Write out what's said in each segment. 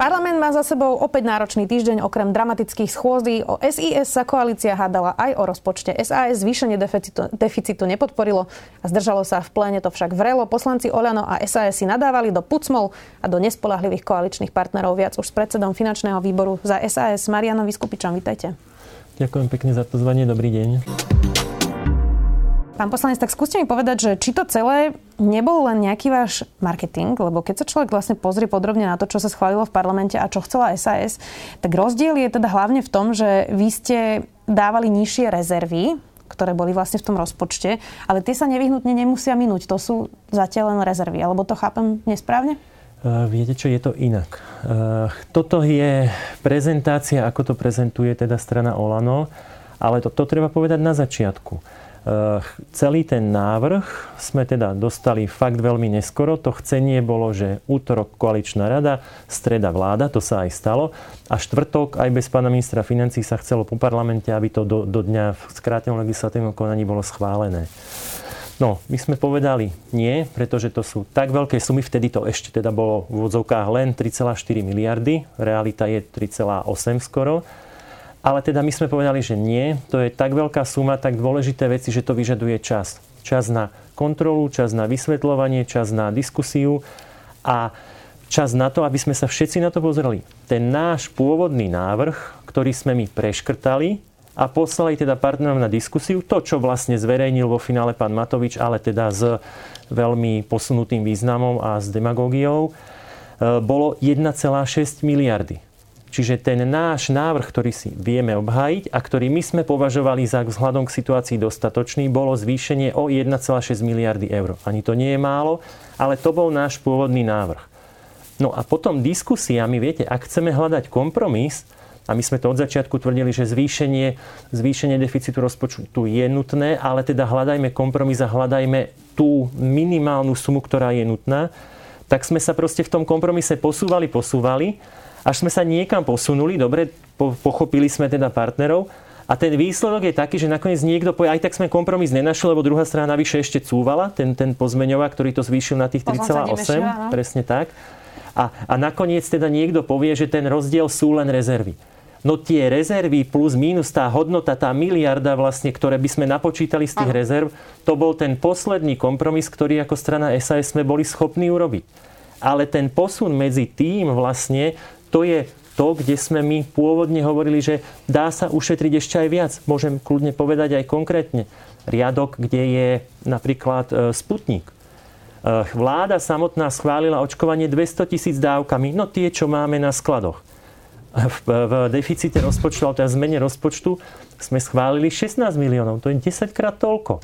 Parlament má za sebou opäť náročný týždeň. Okrem dramatických schôzí o SIS sa koalícia hádala aj o rozpočte. SAS zvýšenie deficitu, deficitu nepodporilo a zdržalo sa v pléne to však vrelo. Poslanci Oľano a SAS si nadávali do pucmov a do nespolahlivých koaličných partnerov. Viac už s predsedom finančného výboru za SAS Marianom Vyskupičom. Vítajte. Ďakujem pekne za pozvanie. Dobrý deň. Pán poslanec, tak skúste mi povedať, že či to celé nebol len nejaký váš marketing, lebo keď sa človek vlastne pozrie podrobne na to, čo sa schválilo v parlamente a čo chcela SAS, tak rozdiel je teda hlavne v tom, že vy ste dávali nižšie rezervy, ktoré boli vlastne v tom rozpočte, ale tie sa nevyhnutne nemusia minúť. To sú zatiaľ len rezervy, alebo to chápem nesprávne? Uh, viete čo, je to inak. Uh, toto je prezentácia, ako to prezentuje teda strana Olano, ale to, to treba povedať na začiatku. Eh, celý ten návrh sme teda dostali fakt veľmi neskoro. To chcenie bolo, že útorok koaličná rada, streda vláda, to sa aj stalo. A štvrtok aj bez pána ministra financí sa chcelo po parlamente, aby to do, do dňa v skrátenom legislatívnom konaní bolo schválené. No, my sme povedali nie, pretože to sú tak veľké sumy, vtedy to ešte teda bolo v úvodzovkách len 3,4 miliardy, realita je 3,8 skoro. Ale teda my sme povedali, že nie, to je tak veľká suma, tak dôležité veci, že to vyžaduje čas. Čas na kontrolu, čas na vysvetľovanie, čas na diskusiu a čas na to, aby sme sa všetci na to pozreli. Ten náš pôvodný návrh, ktorý sme my preškrtali a poslali teda partnerom na diskusiu, to, čo vlastne zverejnil vo finále pán Matovič, ale teda s veľmi posunutým významom a s demagógiou, e, bolo 1,6 miliardy. Čiže ten náš návrh, ktorý si vieme obhájiť a ktorý my sme považovali za vzhľadom k situácii dostatočný, bolo zvýšenie o 1,6 miliardy eur. Ani to nie je málo, ale to bol náš pôvodný návrh. No a potom diskusiami, viete, ak chceme hľadať kompromis, a my sme to od začiatku tvrdili, že zvýšenie, zvýšenie deficitu rozpočtu je nutné, ale teda hľadajme kompromis a hľadajme tú minimálnu sumu, ktorá je nutná, tak sme sa proste v tom kompromise posúvali, posúvali až sme sa niekam posunuli, dobre, po, pochopili sme teda partnerov a ten výsledok je taký, že nakoniec niekto povie, aj tak sme kompromis nenašli, lebo druhá strana navyše ešte cúvala, ten, ten pozmeňovák, ktorý to zvýšil na tých 3,8, presne tak. A, a nakoniec teda niekto povie, že ten rozdiel sú len rezervy. No tie rezervy plus minus tá hodnota, tá miliarda vlastne, ktoré by sme napočítali z tých Aha. rezerv, to bol ten posledný kompromis, ktorý ako strana SAS sme boli schopní urobiť. Ale ten posun medzi tým vlastne, to je to, kde sme my pôvodne hovorili, že dá sa ušetriť ešte aj viac. Môžem kľudne povedať aj konkrétne. Riadok, kde je napríklad e, Sputnik. E, vláda samotná schválila očkovanie 200 tisíc dávkami, no tie, čo máme na skladoch. V, v deficite rozpočtu, ale teda zmene rozpočtu sme schválili 16 miliónov. To je 10 krát toľko.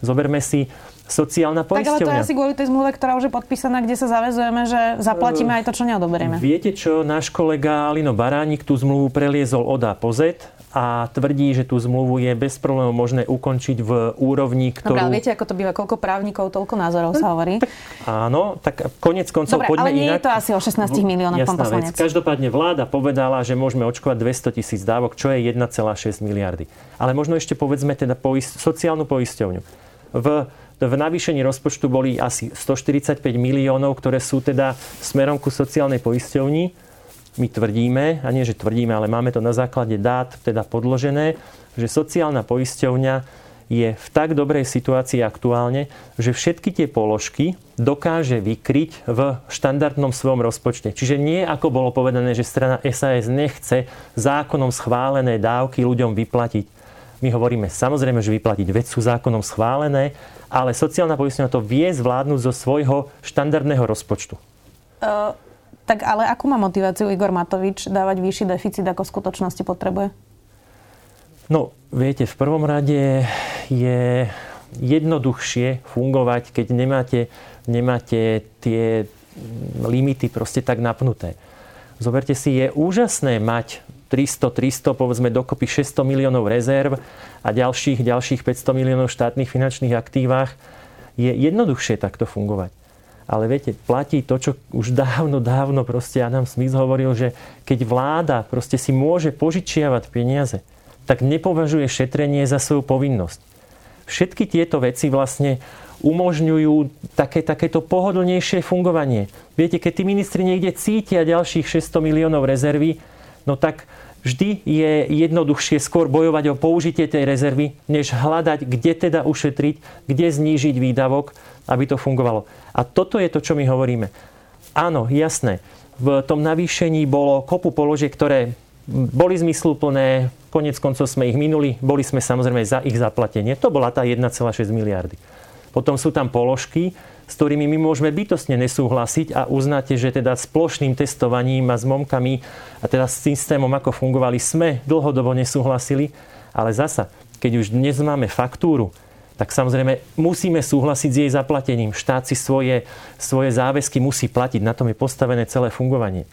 Zoberme si sociálna poisťovňa. Tak ale to je asi kvôli tej zmluve, ktorá už je podpísaná, kde sa zavezujeme, že zaplatíme aj to, čo neodoberieme. Viete čo, náš kolega Lino Baránik tú zmluvu preliezol od A po Z a tvrdí, že tú zmluvu je bez problémov možné ukončiť v úrovni, ktorú... Dobre, viete, ako to býva, koľko právnikov, toľko názorov sa hovorí. Tak, áno, tak konec koncov Dobre, poďme ale nie inak. je to asi o 16 miliónoch, pán poslanec. Vec. Každopádne vláda povedala, že môžeme očkovať 200 tisíc dávok, čo je 1,6 miliardy. Ale možno ešte povedzme teda poist- sociálnu poisťovňu. V v navýšení rozpočtu boli asi 145 miliónov, ktoré sú teda smerom ku sociálnej poisťovni. My tvrdíme, a nie, že tvrdíme, ale máme to na základe dát teda podložené, že sociálna poisťovňa je v tak dobrej situácii aktuálne, že všetky tie položky dokáže vykryť v štandardnom svojom rozpočte. Čiže nie ako bolo povedané, že strana SAS nechce zákonom schválené dávky ľuďom vyplatiť. My hovoríme samozrejme, že vyplatiť veď sú zákonom schválené, ale sociálna poisťovňa to vie zvládnuť zo svojho štandardného rozpočtu. Uh, tak ale akú má motiváciu Igor Matovič dávať vyšší deficit, ako v skutočnosti potrebuje? No, viete, v prvom rade je jednoduchšie fungovať, keď nemáte, nemáte tie limity proste tak napnuté. Zoberte si, je úžasné mať 300, 300, povedzme dokopy 600 miliónov rezerv a ďalších, ďalších 500 miliónov štátnych finančných aktívach, je jednoduchšie takto fungovať. Ale viete, platí to, čo už dávno, dávno proste Adam Smith hovoril, že keď vláda proste si môže požičiavať peniaze, tak nepovažuje šetrenie za svoju povinnosť. Všetky tieto veci vlastne umožňujú také, takéto pohodlnejšie fungovanie. Viete, keď tí ministri niekde cítia ďalších 600 miliónov rezervy, no tak vždy je jednoduchšie skôr bojovať o použitie tej rezervy, než hľadať, kde teda ušetriť, kde znížiť výdavok, aby to fungovalo. A toto je to, čo my hovoríme. Áno, jasné, v tom navýšení bolo kopu položiek, ktoré boli zmysluplné, konec koncov sme ich minuli, boli sme samozrejme za ich zaplatenie. To bola tá 1,6 miliardy. Potom sú tam položky, s ktorými my môžeme bytostne nesúhlasiť a uznáte, že teda s plošným testovaním a s momkami a teda s systémom, ako fungovali, sme dlhodobo nesúhlasili. Ale zasa, keď už dnes máme faktúru, tak samozrejme musíme súhlasiť s jej zaplatením. Štát si svoje, svoje záväzky musí platiť. Na tom je postavené celé fungovanie.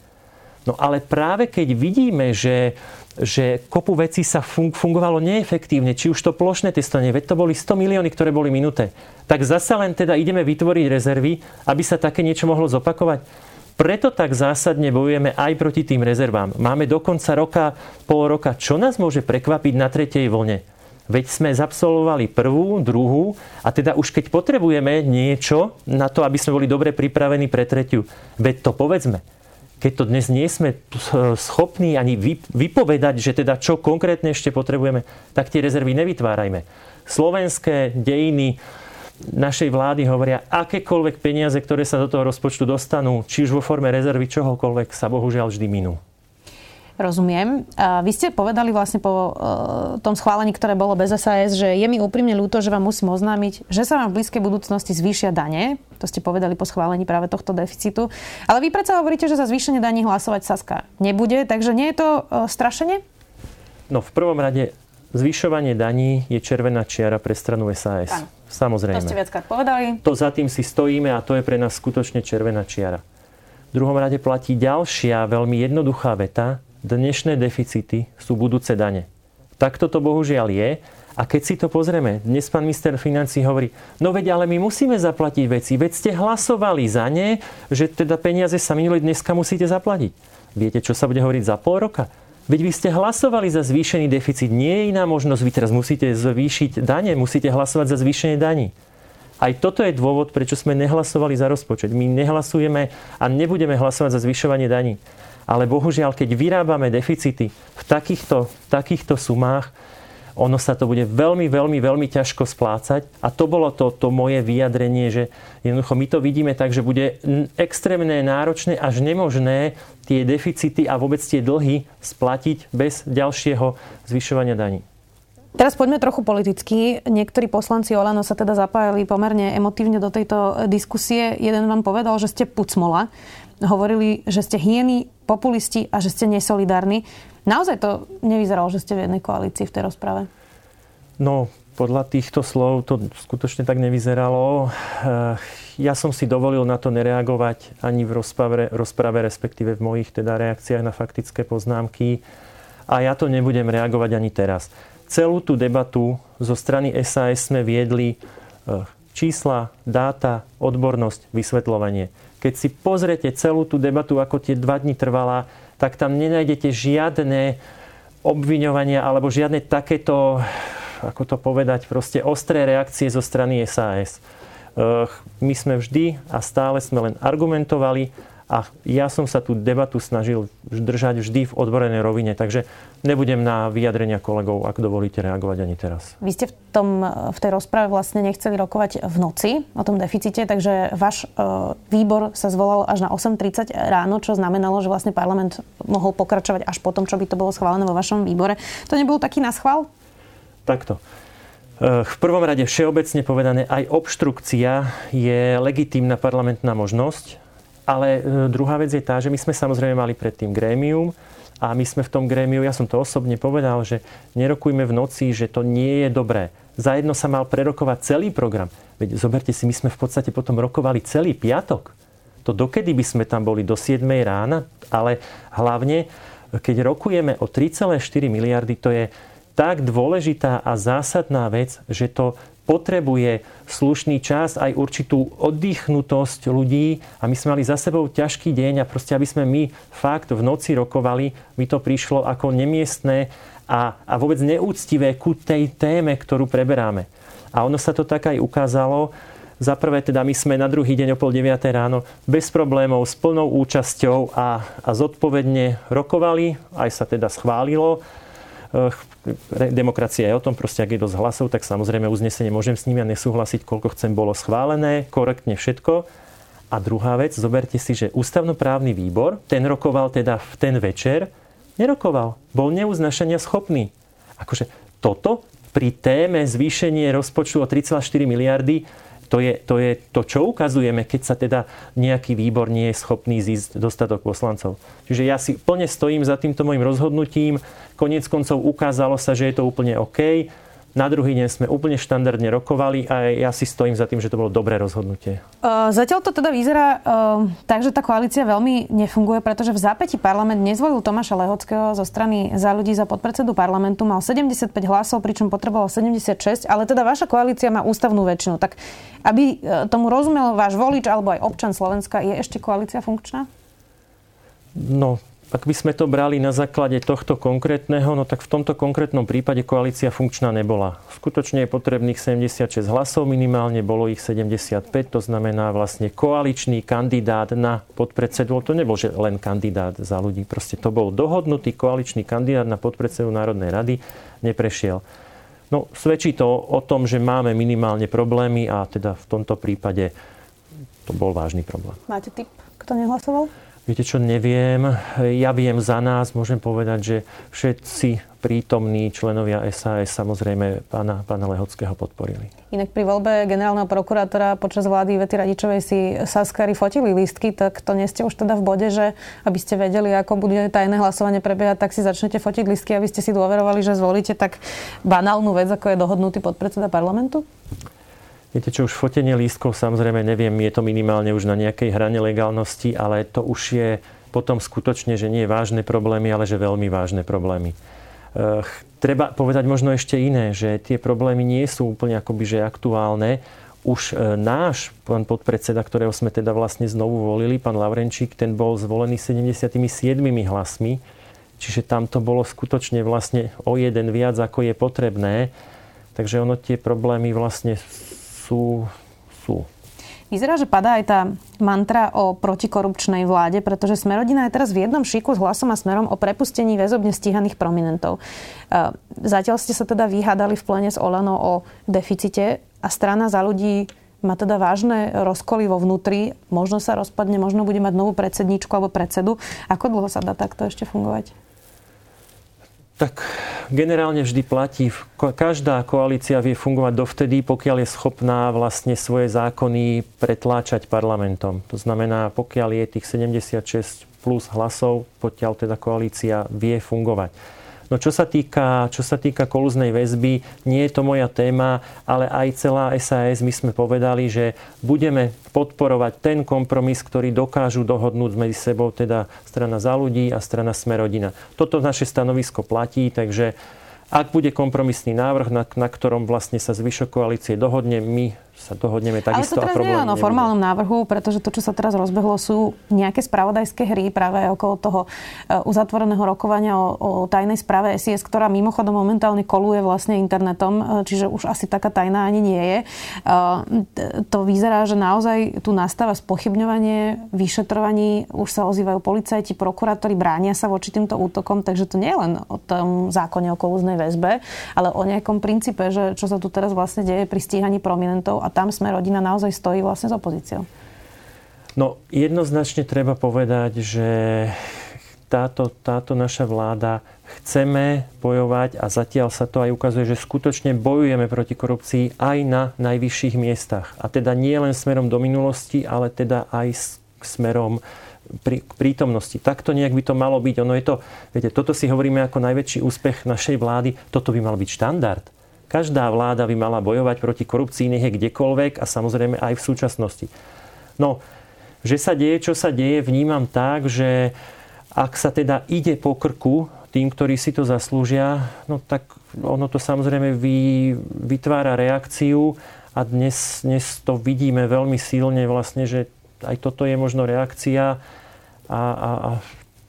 No ale práve keď vidíme, že, že kopu vecí sa fungovalo neefektívne, či už to plošné testovanie, veď to boli 100 milióny, ktoré boli minuté, tak zasa len teda ideme vytvoriť rezervy, aby sa také niečo mohlo zopakovať. Preto tak zásadne bojujeme aj proti tým rezervám. Máme do konca roka, pol roka. Čo nás môže prekvapiť na tretej vlne? Veď sme zabsolvovali prvú, druhú a teda už keď potrebujeme niečo na to, aby sme boli dobre pripravení pre tretiu, veď to povedzme. Keď to dnes nie sme schopní ani vypovedať, že teda čo konkrétne ešte potrebujeme, tak tie rezervy nevytvárajme. Slovenské dejiny našej vlády hovoria, akékoľvek peniaze, ktoré sa do toho rozpočtu dostanú, či už vo forme rezervy čohokoľvek, sa bohužiaľ vždy minú. Rozumiem. A vy ste povedali vlastne po uh, tom schválení, ktoré bolo bez SAS, že je mi úprimne ľúto, že vám musím oznámiť, že sa vám v blízkej budúcnosti zvýšia dane. To ste povedali po schválení práve tohto deficitu. Ale vy predsa hovoríte, že za zvýšenie daní hlasovať Saska nebude, takže nie je to uh, strašenie? No v prvom rade zvyšovanie daní je červená čiara pre stranu SAS. Áno. Samozrejme. To ste viackrát povedali. To za tým si stojíme a to je pre nás skutočne červená čiara. V druhom rade platí ďalšia veľmi jednoduchá veta, dnešné deficity sú budúce dane. Takto to bohužiaľ je. A keď si to pozrieme, dnes pán minister financí hovorí, no veď ale my musíme zaplatiť veci, veď ste hlasovali za ne, že teda peniaze sa minuli, dneska musíte zaplatiť. Viete, čo sa bude hovoriť za pol roka? Veď vy ste hlasovali za zvýšený deficit. Nie je iná možnosť. Vy teraz musíte zvýšiť dane, musíte hlasovať za zvýšenie daní. Aj toto je dôvod, prečo sme nehlasovali za rozpočet. My nehlasujeme a nebudeme hlasovať za zvyšovanie daní. Ale bohužiaľ, keď vyrábame deficity v takýchto, v takýchto sumách, ono sa to bude veľmi, veľmi, veľmi ťažko splácať. A to bolo to, to moje vyjadrenie, že jednoducho my to vidíme tak, že bude extrémne náročné až nemožné tie deficity a vôbec tie dlhy splatiť bez ďalšieho zvyšovania daní. Teraz poďme trochu politicky. Niektorí poslanci Olano sa teda zapájali pomerne emotívne do tejto diskusie. Jeden vám povedal, že ste pucmola hovorili, že ste hieny, populisti a že ste nesolidárni. Naozaj to nevyzeralo, že ste v jednej koalícii v tej rozprave? No, podľa týchto slov to skutočne tak nevyzeralo. Eh, ja som si dovolil na to nereagovať ani v rozprave, rozprave respektíve v mojich teda reakciách na faktické poznámky. A ja to nebudem reagovať ani teraz. Celú tú debatu zo strany SAS sme viedli eh, čísla, dáta, odbornosť, vysvetľovanie. Keď si pozrete celú tú debatu, ako tie dva dni trvala, tak tam nenájdete žiadne obviňovania alebo žiadne takéto, ako to povedať, proste ostré reakcie zo strany SAS. My sme vždy a stále sme len argumentovali a ja som sa tú debatu snažil držať vždy v odborenej rovine, takže nebudem na vyjadrenia kolegov, ak dovolíte, reagovať ani teraz. Vy ste v, tom, v tej rozprave vlastne nechceli rokovať v noci o tom deficite, takže váš e, výbor sa zvolal až na 8.30 ráno, čo znamenalo, že vlastne parlament mohol pokračovať až po tom, čo by to bolo schválené vo vašom výbore. To nebol taký naschvál? Takto. E, v prvom rade všeobecne povedané, aj obštrukcia je legitímna parlamentná možnosť ale e, druhá vec je tá, že my sme samozrejme mali predtým grémium a my sme v tom grémiu, ja som to osobne povedal, že nerokujme v noci, že to nie je dobré. Zajedno sa mal prerokovať celý program. Veď zoberte si, my sme v podstate potom rokovali celý piatok. To dokedy by sme tam boli do 7 rána, ale hlavne, keď rokujeme o 3,4 miliardy, to je tak dôležitá a zásadná vec, že to potrebuje slušný čas, aj určitú oddychnutosť ľudí a my sme mali za sebou ťažký deň a proste, aby sme my fakt v noci rokovali, mi to prišlo ako nemiestné a, a vôbec neúctivé ku tej téme, ktorú preberáme. A ono sa to tak aj ukázalo. Za prvé teda my sme na druhý deň o pol 9 ráno bez problémov, s plnou účasťou a, a zodpovedne rokovali, aj sa teda schválilo demokracia je o tom, proste ak je dosť hlasov, tak samozrejme uznesenie môžem s nimi a nesúhlasiť, koľko chcem, bolo schválené, korektne všetko. A druhá vec, zoberte si, že ústavnoprávny výbor, ten rokoval teda v ten večer, nerokoval. Bol neuznašania schopný. Akože toto pri téme zvýšenie rozpočtu o 3,4 miliardy to je, to je to, čo ukazujeme, keď sa teda nejaký výbor nie je schopný zísť dostatok poslancov. Čiže ja si plne stojím za týmto môjim rozhodnutím. Konec koncov ukázalo sa, že je to úplne OK. Na druhý deň sme úplne štandardne rokovali a ja si stojím za tým, že to bolo dobré rozhodnutie. Zatiaľ to teda vyzerá tak, že tá koalícia veľmi nefunguje, pretože v zápäti parlament nezvolil Tomáša Lehockého zo strany za ľudí za podpredsedu parlamentu. Mal 75 hlasov, pričom potreboval 76, ale teda vaša koalícia má ústavnú väčšinu. Tak aby tomu rozumel váš volič alebo aj občan Slovenska, je ešte koalícia funkčná? No, ak by sme to brali na základe tohto konkrétneho, no tak v tomto konkrétnom prípade koalícia funkčná nebola. Skutočne je potrebných 76 hlasov, minimálne bolo ich 75, to znamená vlastne koaličný kandidát na podpredsedu. To nebol že len kandidát za ľudí, proste to bol dohodnutý koaličný kandidát na podpredsedu Národnej rady, neprešiel. No, svedčí to o tom, že máme minimálne problémy a teda v tomto prípade to bol vážny problém. Máte tip, kto nehlasoval? Viete čo, neviem. Ja viem za nás, môžem povedať, že všetci prítomní členovia SAS samozrejme pána, pána Lehockého podporili. Inak pri voľbe generálneho prokurátora počas vlády Vety Radičovej si Saskari fotili lístky, tak to nie ste už teda v bode, že aby ste vedeli, ako bude tajné hlasovanie prebiehať, tak si začnete fotiť lístky, aby ste si dôverovali, že zvolíte tak banálnu vec, ako je dohodnutý podpredseda parlamentu? Viete čo, už fotenie lístkov, samozrejme neviem, je to minimálne už na nejakej hrane legálnosti, ale to už je potom skutočne, že nie vážne problémy, ale že veľmi vážne problémy. E, treba povedať možno ešte iné, že tie problémy nie sú úplne akoby že aktuálne. Už e, náš pán podpredseda, ktorého sme teda vlastne znovu volili, pán Lavrenčík, ten bol zvolený 77 hlasmi, čiže tam to bolo skutočne vlastne o jeden viac, ako je potrebné. Takže ono tie problémy vlastne sú, sú. Vyzerá, že padá aj tá mantra o protikorupčnej vláde, pretože Smerodina je teraz v jednom šiku s hlasom a smerom o prepustení väzobne stíhaných prominentov. E, zatiaľ ste sa teda vyhádali v plene s Olano o deficite a strana za ľudí má teda vážne rozkoly vo vnútri. Možno sa rozpadne, možno bude mať novú predsedníčku alebo predsedu. Ako dlho sa dá takto ešte fungovať? Tak generálne vždy platí. Každá koalícia vie fungovať dovtedy, pokiaľ je schopná vlastne svoje zákony pretláčať parlamentom. To znamená, pokiaľ je tých 76 plus hlasov, pokiaľ teda koalícia vie fungovať. No čo sa týka, čo sa týka kolúznej väzby, nie je to moja téma, ale aj celá SAS my sme povedali, že budeme podporovať ten kompromis, ktorý dokážu dohodnúť medzi sebou, teda strana za ľudí a strana Smerodina. Toto naše stanovisko platí, takže ak bude kompromisný návrh, na, na ktorom vlastne sa zvyšok koalície dohodne, my sa dohodneme takisto. Ale to teraz nie je o formálnom návrhu, pretože to, čo sa teraz rozbehlo, sú nejaké spravodajské hry práve okolo toho e, uzatvoreného rokovania o, o tajnej správe SIS, ktorá mimochodom momentálne koluje vlastne internetom, e, čiže už asi taká tajná ani nie je. E, to vyzerá, že naozaj tu nastáva spochybňovanie vyšetrovaní, už sa ozývajú policajti, prokurátori, bránia sa voči týmto útokom, takže to nie je len o tom zákone o kolúznej väzbe, ale o nejakom princípe, že čo sa tu teraz vlastne deje pri stíhaní prominentov a tam sme rodina naozaj stojí vlastne s opozíciou. No jednoznačne treba povedať, že táto, táto naša vláda chceme bojovať a zatiaľ sa to aj ukazuje, že skutočne bojujeme proti korupcii aj na najvyšších miestach. A teda nie len smerom do minulosti, ale teda aj smerom pri, prítomnosti. Takto nejak by to malo byť. Ono je to, viete, toto si hovoríme ako najväčší úspech našej vlády. Toto by mal byť štandard. Každá vláda by mala bojovať proti korupcii, nech je kdekoľvek a samozrejme aj v súčasnosti. No, že sa deje, čo sa deje, vnímam tak, že ak sa teda ide po krku tým, ktorí si to zaslúžia, no tak ono to samozrejme vy, vytvára reakciu a dnes, dnes to vidíme veľmi silne vlastne, že aj toto je možno reakcia a, a, a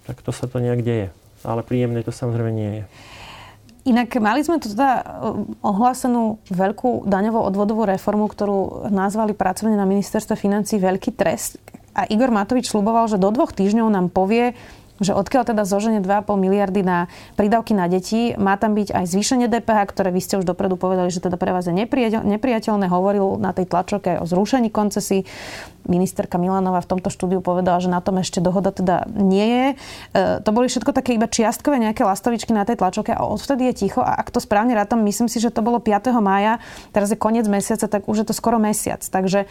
tak to sa to nejak deje. Ale príjemné to samozrejme nie je. Inak mali sme tu teda ohlásenú veľkú daňovú odvodovú reformu, ktorú nazvali pracovne na ministerstve financí veľký trest. A Igor Matovič sluboval, že do dvoch týždňov nám povie, že odkiaľ teda zoženie 2,5 miliardy na prídavky na deti, má tam byť aj zvýšenie DPH, ktoré vy ste už dopredu povedali, že teda pre vás je nepriateľné. Hovoril na tej tlačoke o zrušení koncesí. Ministerka Milanová v tomto štúdiu povedala, že na tom ešte dohoda teda nie je. E, to boli všetko také iba čiastkové nejaké lastovičky na tej tlačoke a odvtedy je ticho. A ak to správne rátam, myslím si, že to bolo 5. mája, teraz je koniec mesiaca, tak už je to skoro mesiac. Takže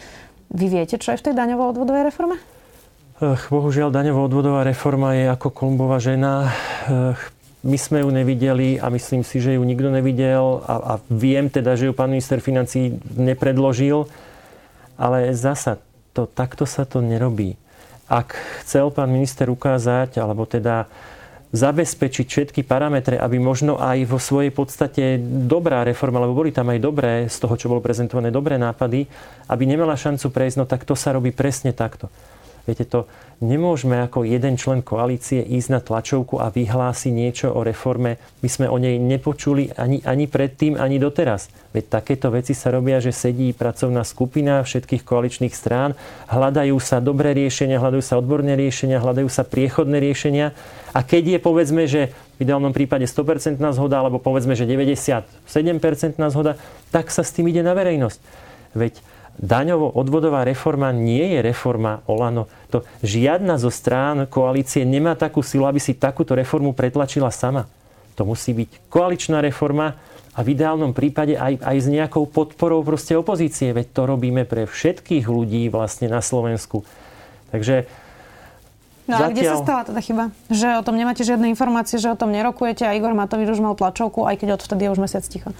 vy viete, čo je v tej daňovo-odvodovej reforme? Bohužiaľ, daňovo-odvodová reforma je ako Kolumbová žena. My sme ju nevideli a myslím si, že ju nikto nevidel a, a viem teda, že ju pán minister financí nepredložil. Ale zasa, to, takto sa to nerobí. Ak chcel pán minister ukázať, alebo teda zabezpečiť všetky parametre, aby možno aj vo svojej podstate dobrá reforma, lebo boli tam aj dobré, z toho, čo bolo prezentované, dobré nápady, aby nemala šancu prejsť, no tak to sa robí presne takto. Viete to, nemôžeme ako jeden člen koalície ísť na tlačovku a vyhlásiť niečo o reforme. My sme o nej nepočuli ani, ani predtým, ani doteraz. Veď takéto veci sa robia, že sedí pracovná skupina všetkých koaličných strán, hľadajú sa dobré riešenia, hľadajú sa odborné riešenia, hľadajú sa priechodné riešenia. A keď je povedzme, že v ideálnom prípade 100% zhoda, alebo povedzme, že 97% zhoda, tak sa s tým ide na verejnosť. Veď daňovo-odvodová reforma nie je reforma Olano. To žiadna zo strán koalície nemá takú silu, aby si takúto reformu pretlačila sama. To musí byť koaličná reforma a v ideálnom prípade aj, aj s nejakou podporou proste opozície. Veď to robíme pre všetkých ľudí vlastne na Slovensku. Takže No a kde sa stala teda chyba? Že o tom nemáte žiadne informácie, že o tom nerokujete a Igor Matovič už mal tlačovku, aj keď odvtedy je už mesiac ticho.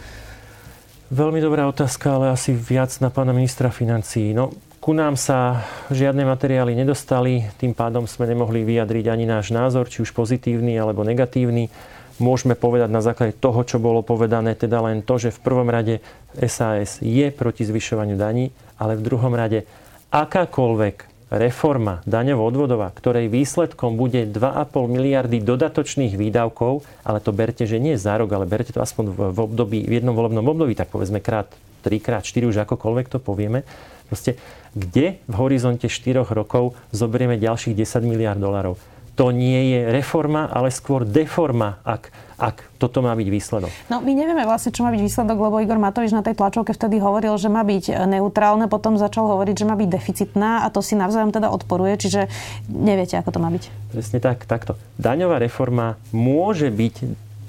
Veľmi dobrá otázka, ale asi viac na pána ministra financí. No, ku nám sa žiadne materiály nedostali, tým pádom sme nemohli vyjadriť ani náš názor, či už pozitívny alebo negatívny. Môžeme povedať na základe toho, čo bolo povedané, teda len to, že v prvom rade SAS je proti zvyšovaniu daní, ale v druhom rade akákoľvek reforma daňovo-odvodová, ktorej výsledkom bude 2,5 miliardy dodatočných výdavkov, ale to berte, že nie za rok, ale berte to aspoň v, období, v jednom volebnom období, tak povedzme krát 3 krát 4, už akokoľvek to povieme. Proste, kde v horizonte 4 rokov zoberieme ďalších 10 miliard dolarov? To nie je reforma, ale skôr deforma, ak ak toto má byť výsledok? No my nevieme vlastne, čo má byť výsledok, lebo Igor Matovič na tej tlačovke vtedy hovoril, že má byť neutrálne, potom začal hovoriť, že má byť deficitná a to si navzájom teda odporuje, čiže neviete, ako to má byť. Presne tak, takto. Daňová reforma môže byť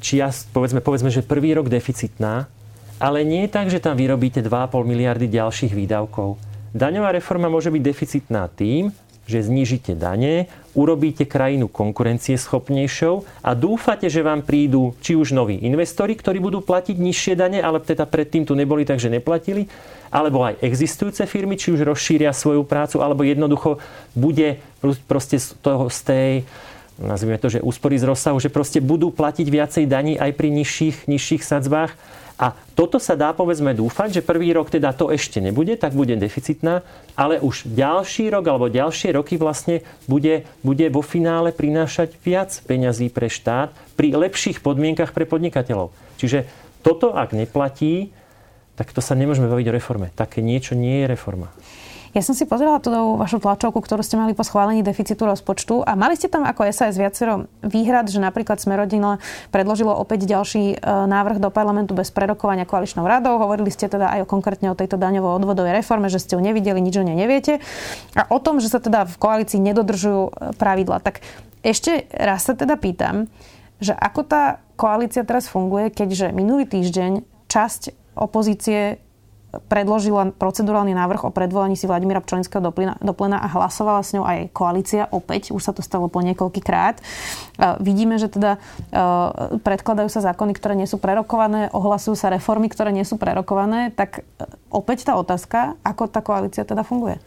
čias, povedzme, povedzme, že prvý rok deficitná, ale nie je tak, že tam vyrobíte 2,5 miliardy ďalších výdavkov. Daňová reforma môže byť deficitná tým, že znížite dane, urobíte krajinu konkurencieschopnejšou a dúfate, že vám prídu či už noví investori, ktorí budú platiť nižšie dane, ale teda predtým tu neboli, takže neplatili, alebo aj existujúce firmy, či už rozšíria svoju prácu, alebo jednoducho bude proste z toho z tej nazvime to, že úspory z rozsahu, že proste budú platiť viacej daní aj pri nižších, nižších sadzbách a toto sa dá povedzme dúfať, že prvý rok teda to ešte nebude, tak bude deficitná, ale už ďalší rok alebo ďalšie roky vlastne bude, bude vo finále prinášať viac peňazí pre štát pri lepších podmienkach pre podnikateľov. Čiže toto, ak neplatí, tak to sa nemôžeme baviť o reforme. Také niečo nie je reforma. Ja som si pozrela tú vašu tlačovku, ktorú ste mali po schválení deficitu rozpočtu a mali ste tam ako SAS viacero výhrad, že napríklad Smerodina predložilo opäť ďalší e, návrh do parlamentu bez prerokovania koaličnou radou. Hovorili ste teda aj o, konkrétne o tejto daňovo-odvodovej reforme, že ste ju nevideli, nič o nej neviete. A o tom, že sa teda v koalícii nedodržujú e, pravidla. Tak ešte raz sa teda pýtam, že ako tá koalícia teraz funguje, keďže minulý týždeň časť opozície predložila procedurálny návrh o predvolaní si Vladimíra Pčolinského do, do plena a hlasovala s ňou aj koalícia opäť. Už sa to stalo po niekoľký krát. Vidíme, že teda e, predkladajú sa zákony, ktoré nie sú prerokované, ohlasujú sa reformy, ktoré nie sú prerokované. Tak e, opäť tá otázka, ako tá koalícia teda funguje?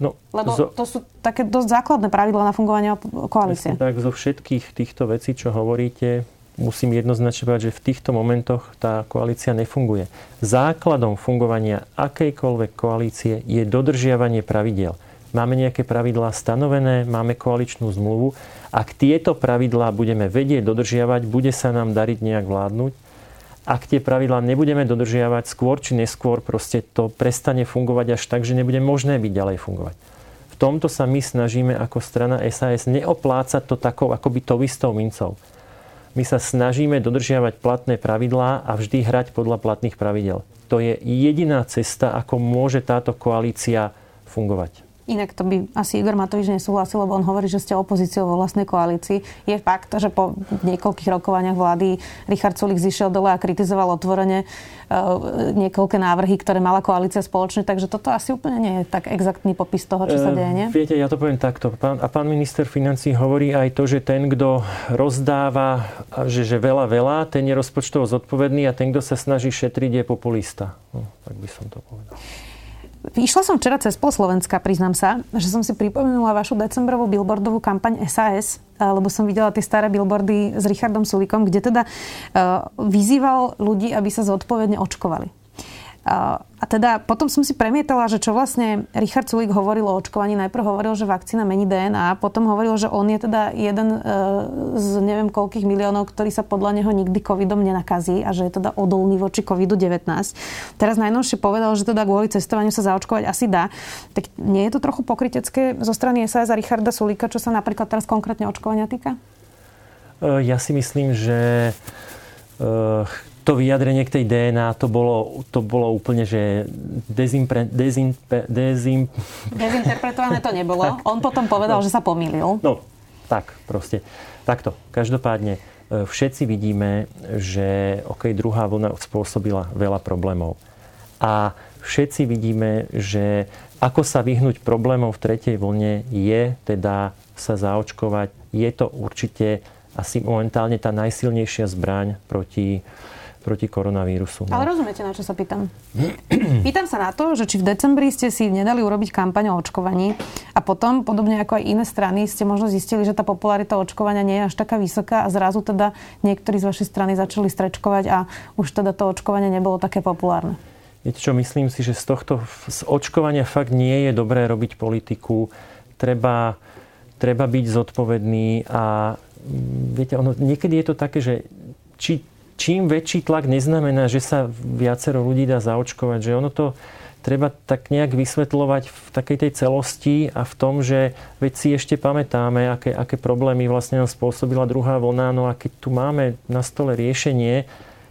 No, Lebo zo, to sú také dosť základné pravidla na fungovanie koalície. Tak zo všetkých týchto vecí, čo hovoríte, musím jednoznačne povedať, že v týchto momentoch tá koalícia nefunguje. Základom fungovania akejkoľvek koalície je dodržiavanie pravidiel. Máme nejaké pravidlá stanovené, máme koaličnú zmluvu. Ak tieto pravidlá budeme vedieť dodržiavať, bude sa nám dariť nejak vládnuť. Ak tie pravidlá nebudeme dodržiavať, skôr či neskôr proste to prestane fungovať až tak, že nebude možné byť ďalej fungovať. V tomto sa my snažíme ako strana SAS neoplácať to takou akoby to istou mincov. My sa snažíme dodržiavať platné pravidlá a vždy hrať podľa platných pravidel. To je jediná cesta, ako môže táto koalícia fungovať. Inak to by asi Igor Matovič nesúhlasil, lebo on hovorí, že ste opozíciou vo vlastnej koalícii. Je fakt, že po niekoľkých rokovaniach vlády Richard Sulik zišiel dole a kritizoval otvorene uh, niekoľké návrhy, ktoré mala koalícia spoločne, takže toto asi úplne nie je tak exaktný popis toho, čo sa deje, nie? Viete, ja to poviem takto. Pán, a pán minister financí hovorí aj to, že ten, kto rozdáva, že, že veľa, veľa, ten je rozpočtovo zodpovedný a ten, kto sa snaží šetriť, je populista. No, tak by som to povedal. Išla som včera cez pol Slovenska, priznám sa, že som si pripomenula vašu decembrovú billboardovú kampaň SAS, eh, lebo som videla tie staré billboardy s Richardom Sulikom, kde teda uh, vyzýval ľudí, aby sa zodpovedne očkovali. A teda potom som si premietala, že čo vlastne Richard Sulik hovoril o očkovaní. Najprv hovoril, že vakcína mení DNA, potom hovoril, že on je teda jeden e, z neviem koľkých miliónov, ktorý sa podľa neho nikdy covidom nenakazí a že je teda odolný voči covidu-19. Teraz najnovšie povedal, že teda kvôli cestovaniu sa zaočkovať asi dá. Tak nie je to trochu pokrytecké zo strany SAS a Richarda Sulika, čo sa napríklad teraz konkrétne očkovania týka? E, ja si myslím, že e, to vyjadrenie k tej DNA, to bolo, to bolo úplne, že dezimpre, dezimpe, dezim... Dezinterpretované to nebolo. On potom povedal, no. že sa pomýlil. No, tak proste. Takto. Každopádne e, všetci vidíme, že OK, druhá vlna spôsobila veľa problémov. A všetci vidíme, že ako sa vyhnúť problémov v tretej vlne je teda sa zaočkovať. Je to určite asi momentálne tá najsilnejšia zbraň proti, proti koronavírusu. No. Ale rozumiete, na čo sa pýtam? pýtam sa na to, že či v decembri ste si nedali urobiť kampaň o očkovaní a potom, podobne ako aj iné strany, ste možno zistili, že tá popularita očkovania nie je až taká vysoká a zrazu teda niektorí z vašej strany začali strečkovať a už teda to očkovanie nebolo také populárne. Viete čo, myslím si, že z tohto z očkovania fakt nie je dobré robiť politiku. Treba, treba byť zodpovedný a mm, viete, ono, niekedy je to také, že či čím väčší tlak neznamená, že sa viacero ľudí dá zaočkovať. Že ono to treba tak nejak vysvetľovať v takej tej celosti a v tom, že veď si ešte pamätáme, aké, aké problémy vlastne nám spôsobila druhá vlna. No a keď tu máme na stole riešenie,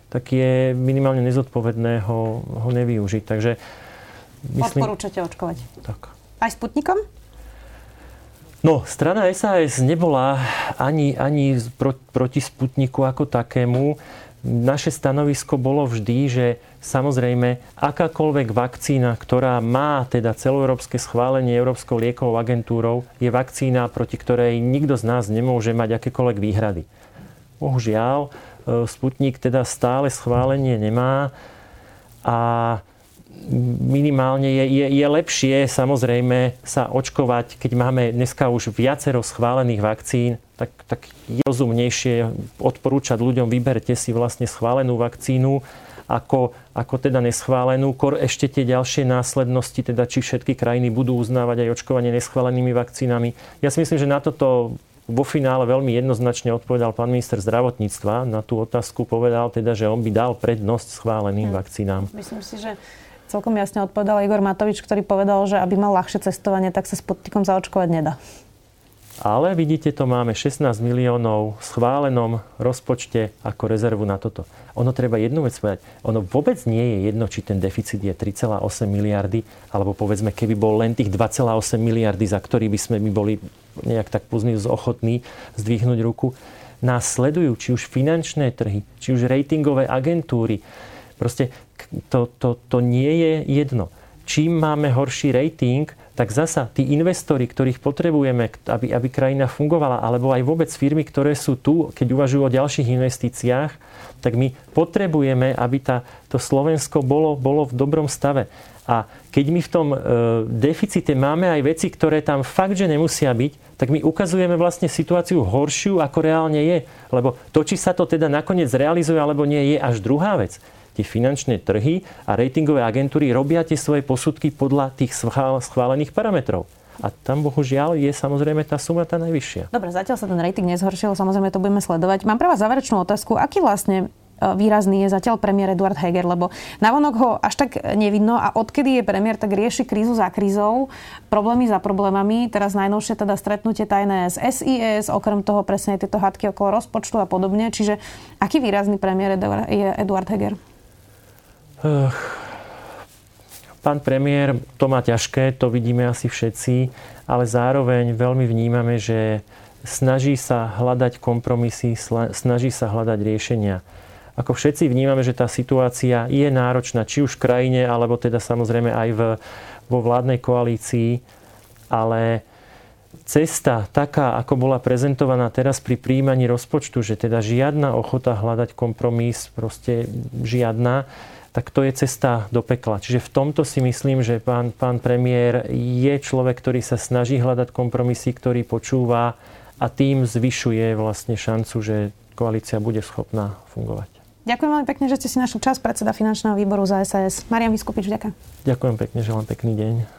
tak je minimálne nezodpovedné ho, ho nevyužiť. Takže myslím... Odporúčate očkovať? Tak. Aj Sputnikom? No, strana SAS nebola ani, ani proti Sputniku ako takému naše stanovisko bolo vždy, že samozrejme akákoľvek vakcína, ktorá má teda celoeurópske schválenie Európskou liekovou agentúrou, je vakcína, proti ktorej nikto z nás nemôže mať akékoľvek výhrady. Bohužiaľ, e, Sputnik teda stále schválenie nemá a minimálne je, je, je lepšie samozrejme sa očkovať, keď máme dneska už viacero schválených vakcín, tak, tak je rozumnejšie odporúčať ľuďom, vyberte si vlastne schválenú vakcínu, ako, ako teda neschválenú. Kor ešte tie ďalšie následnosti, teda či všetky krajiny budú uznávať aj očkovanie neschválenými vakcínami. Ja si myslím, že na toto vo finále veľmi jednoznačne odpovedal pán minister zdravotníctva. Na tú otázku povedal teda, že on by dal prednosť schváleným hm. vakcínám. Myslím si, že celkom jasne odpovedal Igor Matovič, ktorý povedal, že aby mal ľahšie cestovanie, tak sa s podtikom zaočkovať nedá. Ale vidíte, to máme 16 miliónov v schválenom rozpočte ako rezervu na toto. Ono treba jednu vec povedať. Ono vôbec nie je jedno, či ten deficit je 3,8 miliardy, alebo povedzme, keby bol len tých 2,8 miliardy, za ktorý by sme my boli nejak tak pozný ochotní zdvihnúť ruku. Nás sledujú či už finančné trhy, či už ratingové agentúry. Proste to, to, to nie je jedno. Čím máme horší rating, tak zasa tí investori, ktorých potrebujeme, aby, aby krajina fungovala, alebo aj vôbec firmy, ktoré sú tu, keď uvažujú o ďalších investíciách, tak my potrebujeme, aby tá, to Slovensko bolo, bolo v dobrom stave. A keď my v tom e, deficite máme aj veci, ktoré tam fakt, že nemusia byť, tak my ukazujeme vlastne situáciu horšiu, ako reálne je. Lebo to, či sa to teda nakoniec realizuje alebo nie, je až druhá vec tie finančné trhy a ratingové agentúry robia tie svoje posudky podľa tých schválených parametrov. A tam bohužiaľ je samozrejme tá suma tá najvyššia. Dobre, zatiaľ sa ten rating nezhoršil, samozrejme to budeme sledovať. Mám pre vás záverečnú otázku. Aký vlastne e, výrazný je zatiaľ premiér Eduard Heger, lebo navonok ho až tak nevidno a odkedy je premiér, tak rieši krízu za krízou, problémy za problémami. Teraz najnovšie teda stretnutie tajné s SIS, okrem toho presne tieto hádky okolo rozpočtu a podobne. Čiže aký výrazný premiér je Eduard Heger? Pán premiér, to má ťažké, to vidíme asi všetci, ale zároveň veľmi vnímame, že snaží sa hľadať kompromisy, snaží sa hľadať riešenia. Ako všetci vnímame, že tá situácia je náročná, či už v krajine, alebo teda samozrejme aj v, vo vládnej koalícii, ale cesta taká, ako bola prezentovaná teraz pri príjmaní rozpočtu, že teda žiadna ochota hľadať kompromis, proste žiadna, tak to je cesta do pekla. Čiže v tomto si myslím, že pán, pán premiér je človek, ktorý sa snaží hľadať kompromisy, ktorý počúva a tým zvyšuje vlastne šancu, že koalícia bude schopná fungovať. Ďakujem veľmi pekne, že ste si našli čas, predseda finančného výboru za SAS. Marian Vyskupič, ďakujem. Ďakujem pekne, želám pekný deň.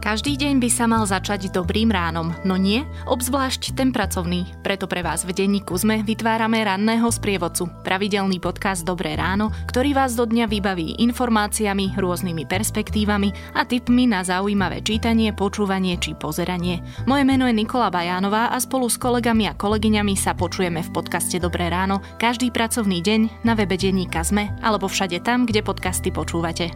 Každý deň by sa mal začať dobrým ránom, no nie, obzvlášť ten pracovný. Preto pre vás v denníku ZME vytvárame ranného sprievodcu, pravidelný podcast Dobré ráno, ktorý vás do dňa vybaví informáciami, rôznymi perspektívami a tipmi na zaujímavé čítanie, počúvanie či pozeranie. Moje meno je Nikola Bajánová a spolu s kolegami a kolegyňami sa počujeme v podcaste Dobré ráno každý pracovný deň na webe denníka ZME alebo všade tam, kde podcasty počúvate.